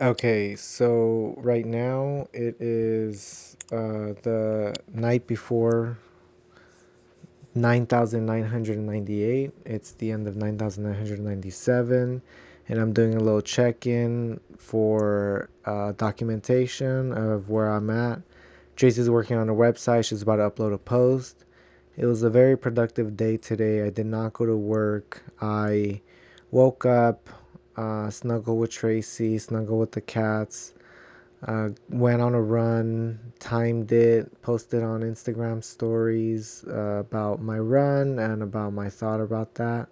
Okay, so right now it is uh, the night before 9,998. It's the end of 9,997, and I'm doing a little check in for uh, documentation of where I'm at. Tracie's working on a website, she's about to upload a post. It was a very productive day today. I did not go to work. I woke up, uh, snuggle with Tracie, snuggle with the cats, uh, went on a run, timed it, posted on Instagram stories uh, about my run and about my thought about that.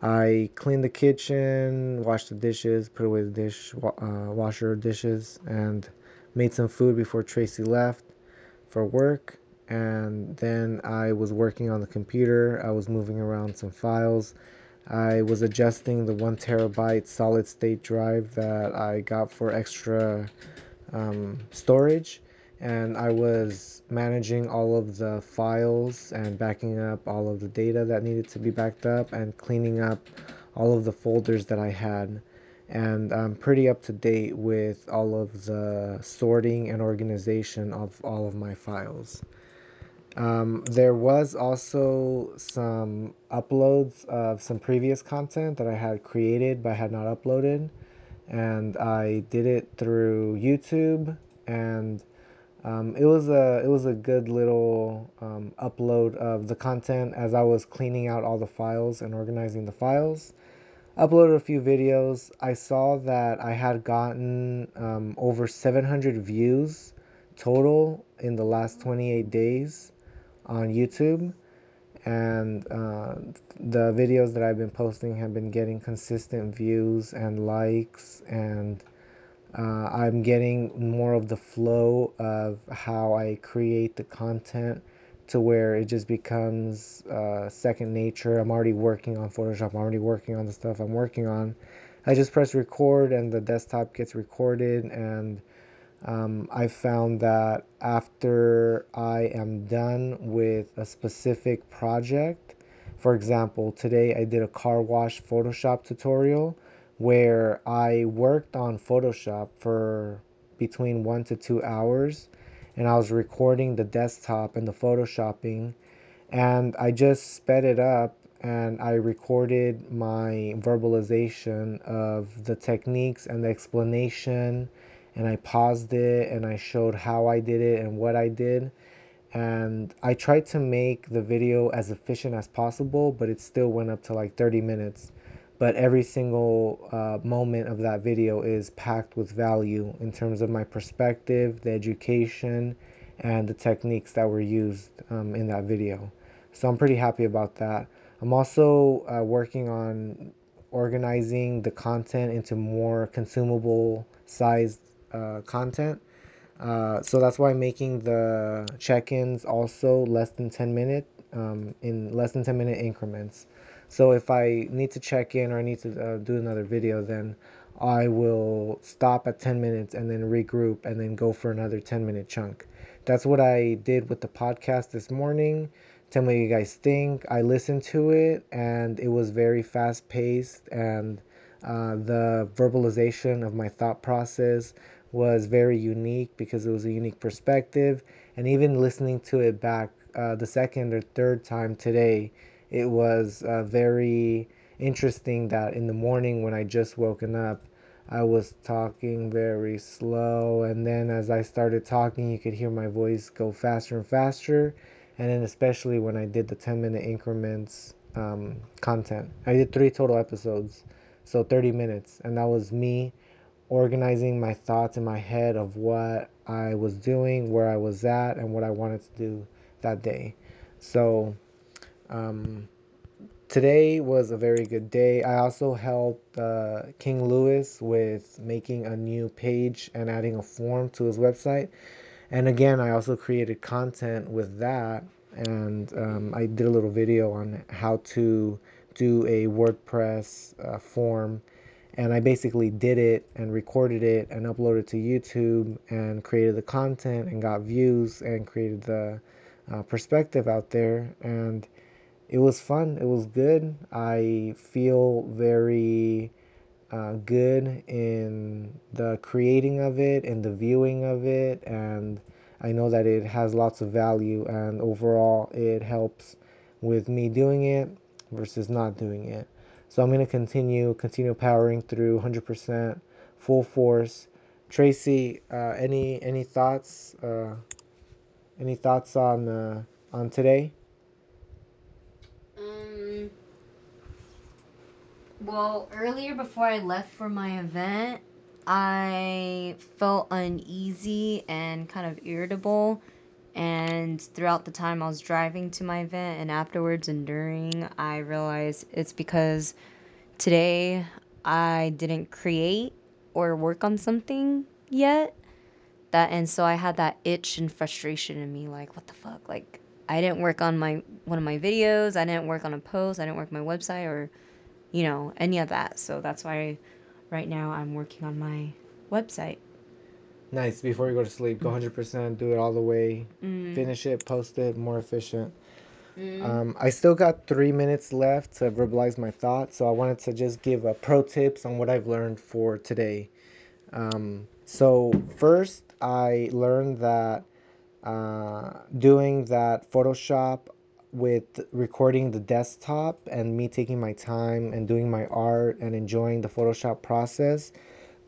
I cleaned the kitchen, washed the dishes, put away the dish uh, washer dishes, and made some food before Tracie left for work. And then I was working on the computer. I was moving around some files. I was adjusting the one terabyte solid state drive that I got for extra um, storage and I was managing all of the files and backing up all of the data that needed to be backed up and cleaning up all of the folders that I had. And I'm pretty up to date with all of the sorting and organization of all of my files. Um, there was also some uploads of some previous content that I had created but had not uploaded and I did it through YouTube, and um, it was a it was a good little um, upload of the content as I was cleaning out all the files and organizing the files. Uploaded a few videos. I saw that I had gotten um, over 700 views total in the last 28 days on YouTube and uh, the videos that I've been posting have been getting consistent views and likes and uh, I'm getting more of the flow of how I create the content to where it just becomes uh, second nature. I'm already working on Photoshop. I'm already working on the stuff I'm working on. I just press record and the desktop gets recorded and um, I found that after I am done with a specific project, for example, today I did a car wash Photoshop tutorial where I worked on Photoshop for between one to two hours and I was recording the desktop and the photoshopping and I just sped it up and I recorded my verbalization of the techniques and the explanation and I paused it and I showed how I did it and what I did. And I tried to make the video as efficient as possible, but it still went up to like 30 minutes. But every single uh, moment of that video is packed with value in terms of my perspective, the education, and the techniques that were used um, in that video. So I'm pretty happy about that. I'm also uh, working on organizing the content into more consumable sized uh, content. Uh, so that's why making the check-ins also less than 10 minute um, in less than 10 minute increments. So if I need to check in or I need to uh, do another video, then I will stop at 10 minutes and then regroup and then go for another 10 minute chunk. That's what I did with the podcast this morning. Tell me what you guys think. I listened to it and it was very fast paced and uh, the verbalization of my thought process was very unique because it was a unique perspective. And even listening to it back uh, the second or third time today, it was uh, very interesting that in the morning when I just woken up, I was talking very slow. And then as I started talking, you could hear my voice go faster and faster. And then, especially when I did the 10 minute increments um, content, I did three total episodes, so 30 minutes. And that was me organizing my thoughts in my head of what I was doing, where I was at, and what I wanted to do that day. So, um, today was a very good day. I also helped uh, King Louis with making a new page and adding a form to his website. And again, I also created content with that. And um, I did a little video on how to do a WordPress uh, form and I basically did it and recorded it and uploaded to YouTube and created the content and got views and created the uh, perspective out there. And it was fun. It was good. I feel very uh, good in the creating of it and the viewing of it. And I know that it has lots of value. And overall it helps with me doing it versus not doing it. So I'm going to continue continue powering through 100% full force. Tracie, uh, any any thoughts uh, any thoughts on uh, on today? Um well, earlier before I left for my event, I felt uneasy and kind of irritable. And throughout the time I was driving to my event and afterwards and during, I realized it's because today I didn't create or work on something yet. That and so I had that itch and frustration in me like what the fuck? Like I didn't work on my one of my videos, I didn't work on a post, I didn't work my website or you know, any of that. So that's why right now I'm working on my website. Nice. Before you go to sleep, go 100%, do it all the way, Mm. finish it, post it, more efficient. Mm. Um, I still got three minutes left to verbalize my thoughts, so I wanted to just give a pro tips on what I've learned for today. Um, so first, I learned that uh, doing that Photoshop with recording the desktop and me taking my time and doing my art and enjoying the Photoshop process,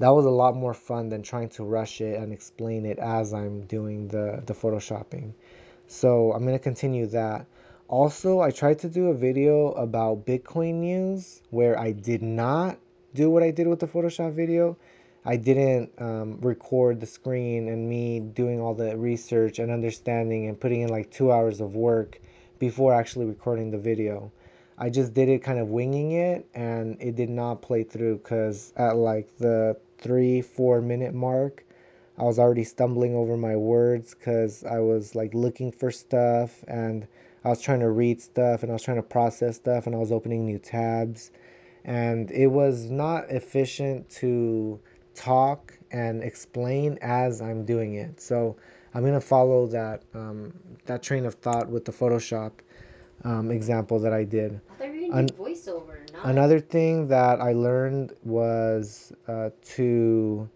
that was a lot more fun than trying to rush it and explain it as I'm doing the, the Photoshopping. So I'm going to continue that. Also, I tried to do a video about Bitcoin news where I did not do what I did with the Photoshop video. I didn't um, record the screen and me doing all the research and understanding and putting in like two hours of work before actually recording the video. I just did it kind of winging it and it did not play through because at like the three, four minute mark, I was already stumbling over my words because I was like looking for stuff and I was trying to read stuff and I was trying to process stuff and I was opening new tabs. And it was not efficient to talk and explain as I'm doing it. So I'm gonna follow that um, that train of thought with the Photoshop um, example that I did. I An- voiceover, not Another thing that I learned was uh, to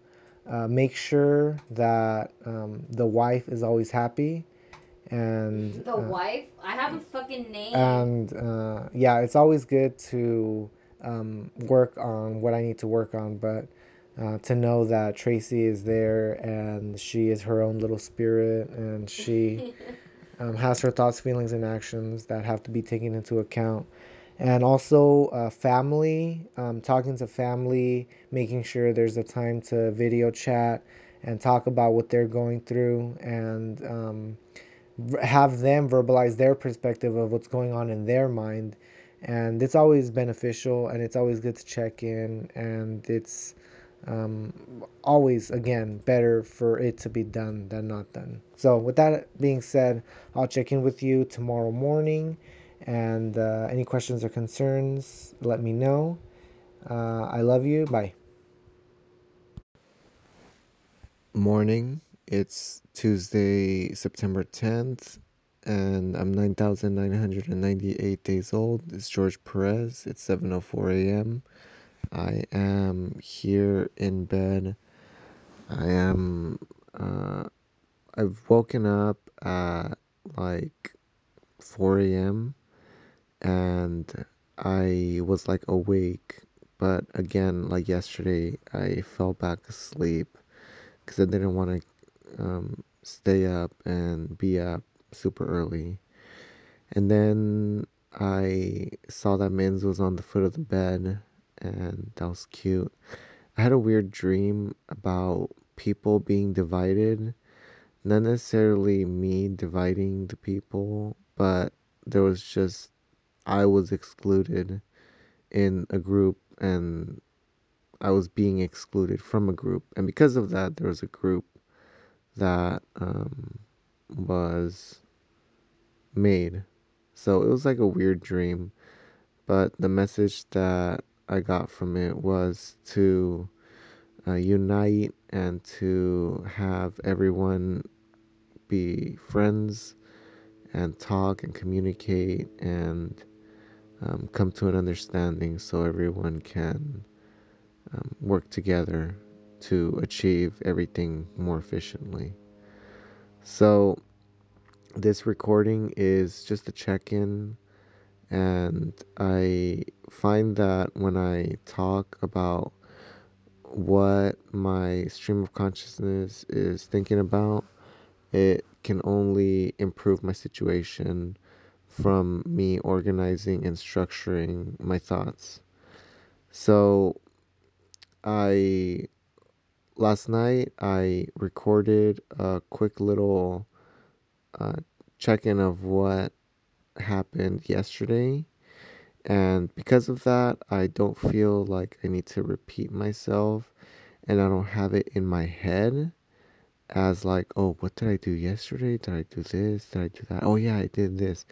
uh, make sure that um, the wife is always happy, and the uh, wife. I have a fucking name. and uh, yeah, it's always good to um, work on what I need to work on, but uh, to know that Tracie is there and she is her own little spirit and she um, has her thoughts, feelings, and actions that have to be taken into account. And also, uh, family, um, talking to family, making sure there's a time to video chat and talk about what they're going through and um, have them verbalize their perspective of what's going on in their mind. And it's always beneficial and it's always good to check in. And it's um, always, again, better for it to be done than not done. So, with that being said, I'll check in with you tomorrow morning. And uh, any questions or concerns, let me know. Uh, I love you. Bye. Morning. It's Tuesday, September 10th, and I'm 9,998 days old. It's George Perez. It's 7:04 a.m. I am here in bed. I am. Uh, I've woken up at like 4 a.m. and I was like awake, but again, like yesterday, I fell back asleep because I didn't want to um, stay up and be up super early. And then I saw that Minz was on the foot of the bed, and that was cute. I had a weird dream about people being divided. Not necessarily me dividing the people, but there was just, I was excluded in a group and I was being excluded from a group. And because of that, there was a group that um, was made. So it was like a weird dream. But the message that I got from it was to uh, unite and to have everyone be friends and talk and communicate and um, come to an understanding so everyone can um, work together to achieve everything more efficiently. So, this recording is just a check in, and I find that when I talk about what my stream of consciousness is thinking about, it can only improve my situation from me organizing and structuring my thoughts. So, I last night I recorded a quick little uh, check in of what happened yesterday. And because of that, I don't feel like I need to repeat myself and I don't have it in my head as like, oh, what did I do yesterday? Did I do this? Did I do that? Oh, yeah, I did this.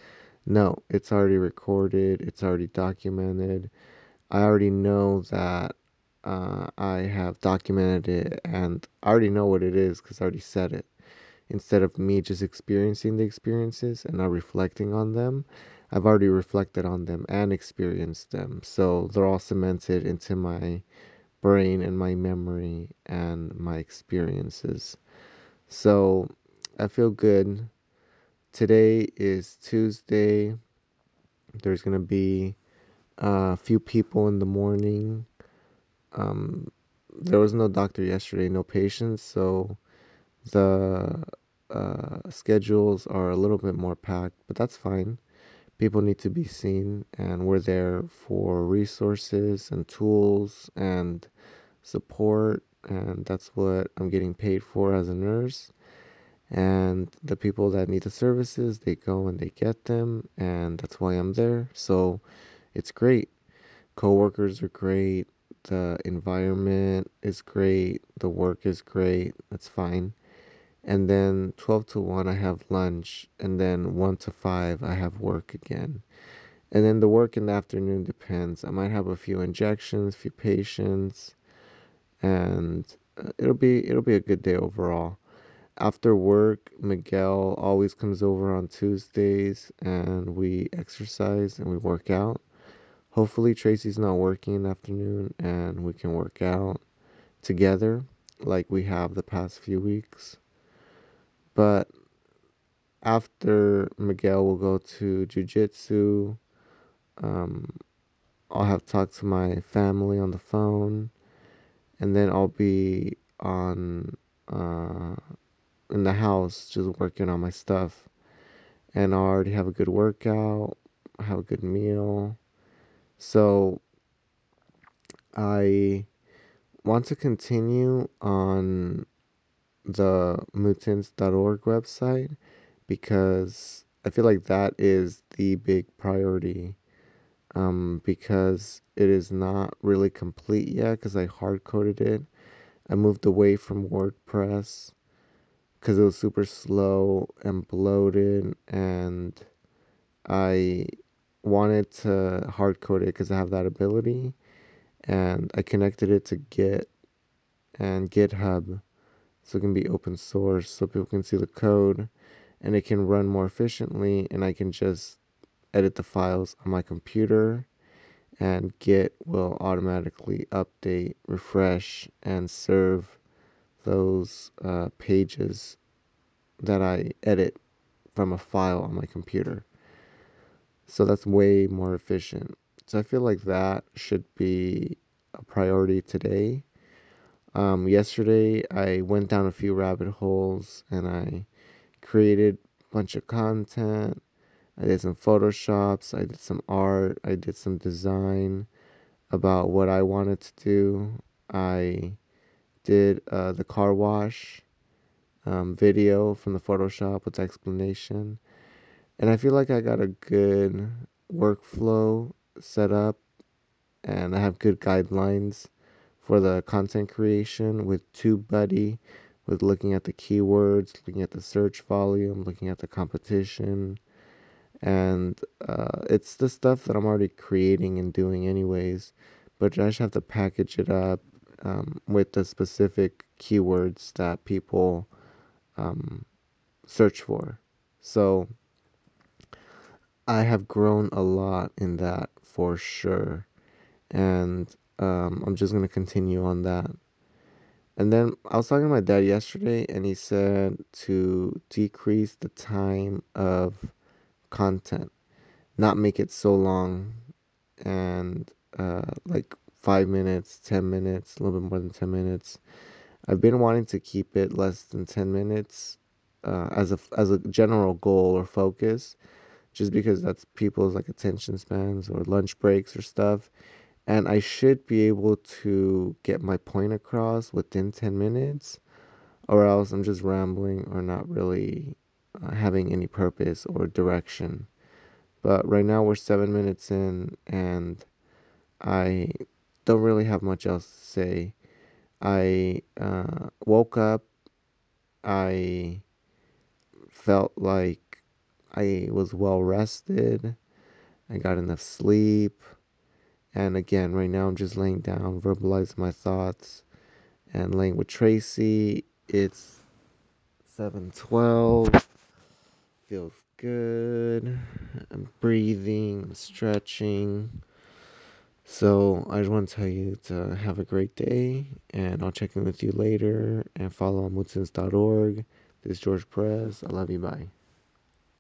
No, it's already recorded, it's already documented. I already know that uh, I have documented it and I already know what it is because I already said it. Instead of me just experiencing the experiences and not reflecting on them, I've already reflected on them and experienced them. So they're all cemented into my brain and my memory and my experiences. So I feel good. Today is Tuesday. There's going to be a few people in the morning. Um, there was no doctor yesterday, no patients, so the uh, schedules are a little bit more packed, but that's fine. People need to be seen, and we're there for resources and tools and support, and that's what I'm getting paid for as a nurse. And the people that need the services, they go and they get them, and that's why I'm there. So it's great. Coworkers are great. The environment is great. The work is great. That's fine. And then 12 to 1, I have lunch. And then 1 to 5, I have work again. And then the work in the afternoon depends. I might have a few injections, a few patients, and uh, it'll be it'll be a good day overall. After work, Miguel always comes over on Tuesdays and we exercise and we work out. Hopefully Tracie's not working in the afternoon and we can work out together like we have the past few weeks. But after Miguel will go to jujitsu, um, I'll have talked to my family on the phone, and then I'll be on uh, in the house just working on my stuff. And I already have a good workout, have a good meal. So I want to continue on the mootens.org website because I feel like that is the big priority um, because it is not really complete yet because I hard coded it. I moved away from WordPress because it was super slow and bloated and I wanted to hard code it because I have that ability and I connected it to Git and GitHub so it can be open source so people can see the code and it can run more efficiently and I can just edit the files on my computer and Git will automatically update, refresh, and serve those uh, pages that I edit from a file on my computer. So that's way more efficient. So I feel like that should be a priority today um, yesterday, I went down a few rabbit holes and I created a bunch of content. I did some photoshops, I did some art, I did some design about what I wanted to do. I did uh, the car wash um, video from the Photoshop with explanation. And I feel like I got a good workflow set up and I have good guidelines for the content creation with TubeBuddy, with looking at the keywords, looking at the search volume, looking at the competition. And uh, it's the stuff that I'm already creating and doing, anyways. But I just have to package it up um, with the specific keywords that people um, search for. So I have grown a lot in that for sure. And um, I'm just gonna continue on that. And then I was talking to my dad yesterday, and he said to decrease the time of content, not make it so long, and uh, like five minutes, 10 minutes, a little bit more than 10 minutes. I've been wanting to keep it less than 10 minutes uh, as a as a general goal or focus, just because that's people's like attention spans or lunch breaks or stuff. And I should be able to get my point across within 10 minutes, or else I'm just rambling or not really uh, having any purpose or direction. But right now we're seven minutes in, and I don't really have much else to say. I uh, woke up. I felt like I was well rested. I got enough sleep. And again, right now I'm just laying down, verbalizing my thoughts, and laying with Tracie. It's 7:12. Feels good. I'm breathing, stretching. So I just want to tell you to have a great day, and I'll check in with you later. And follow on This is George Perez. I love you. Bye.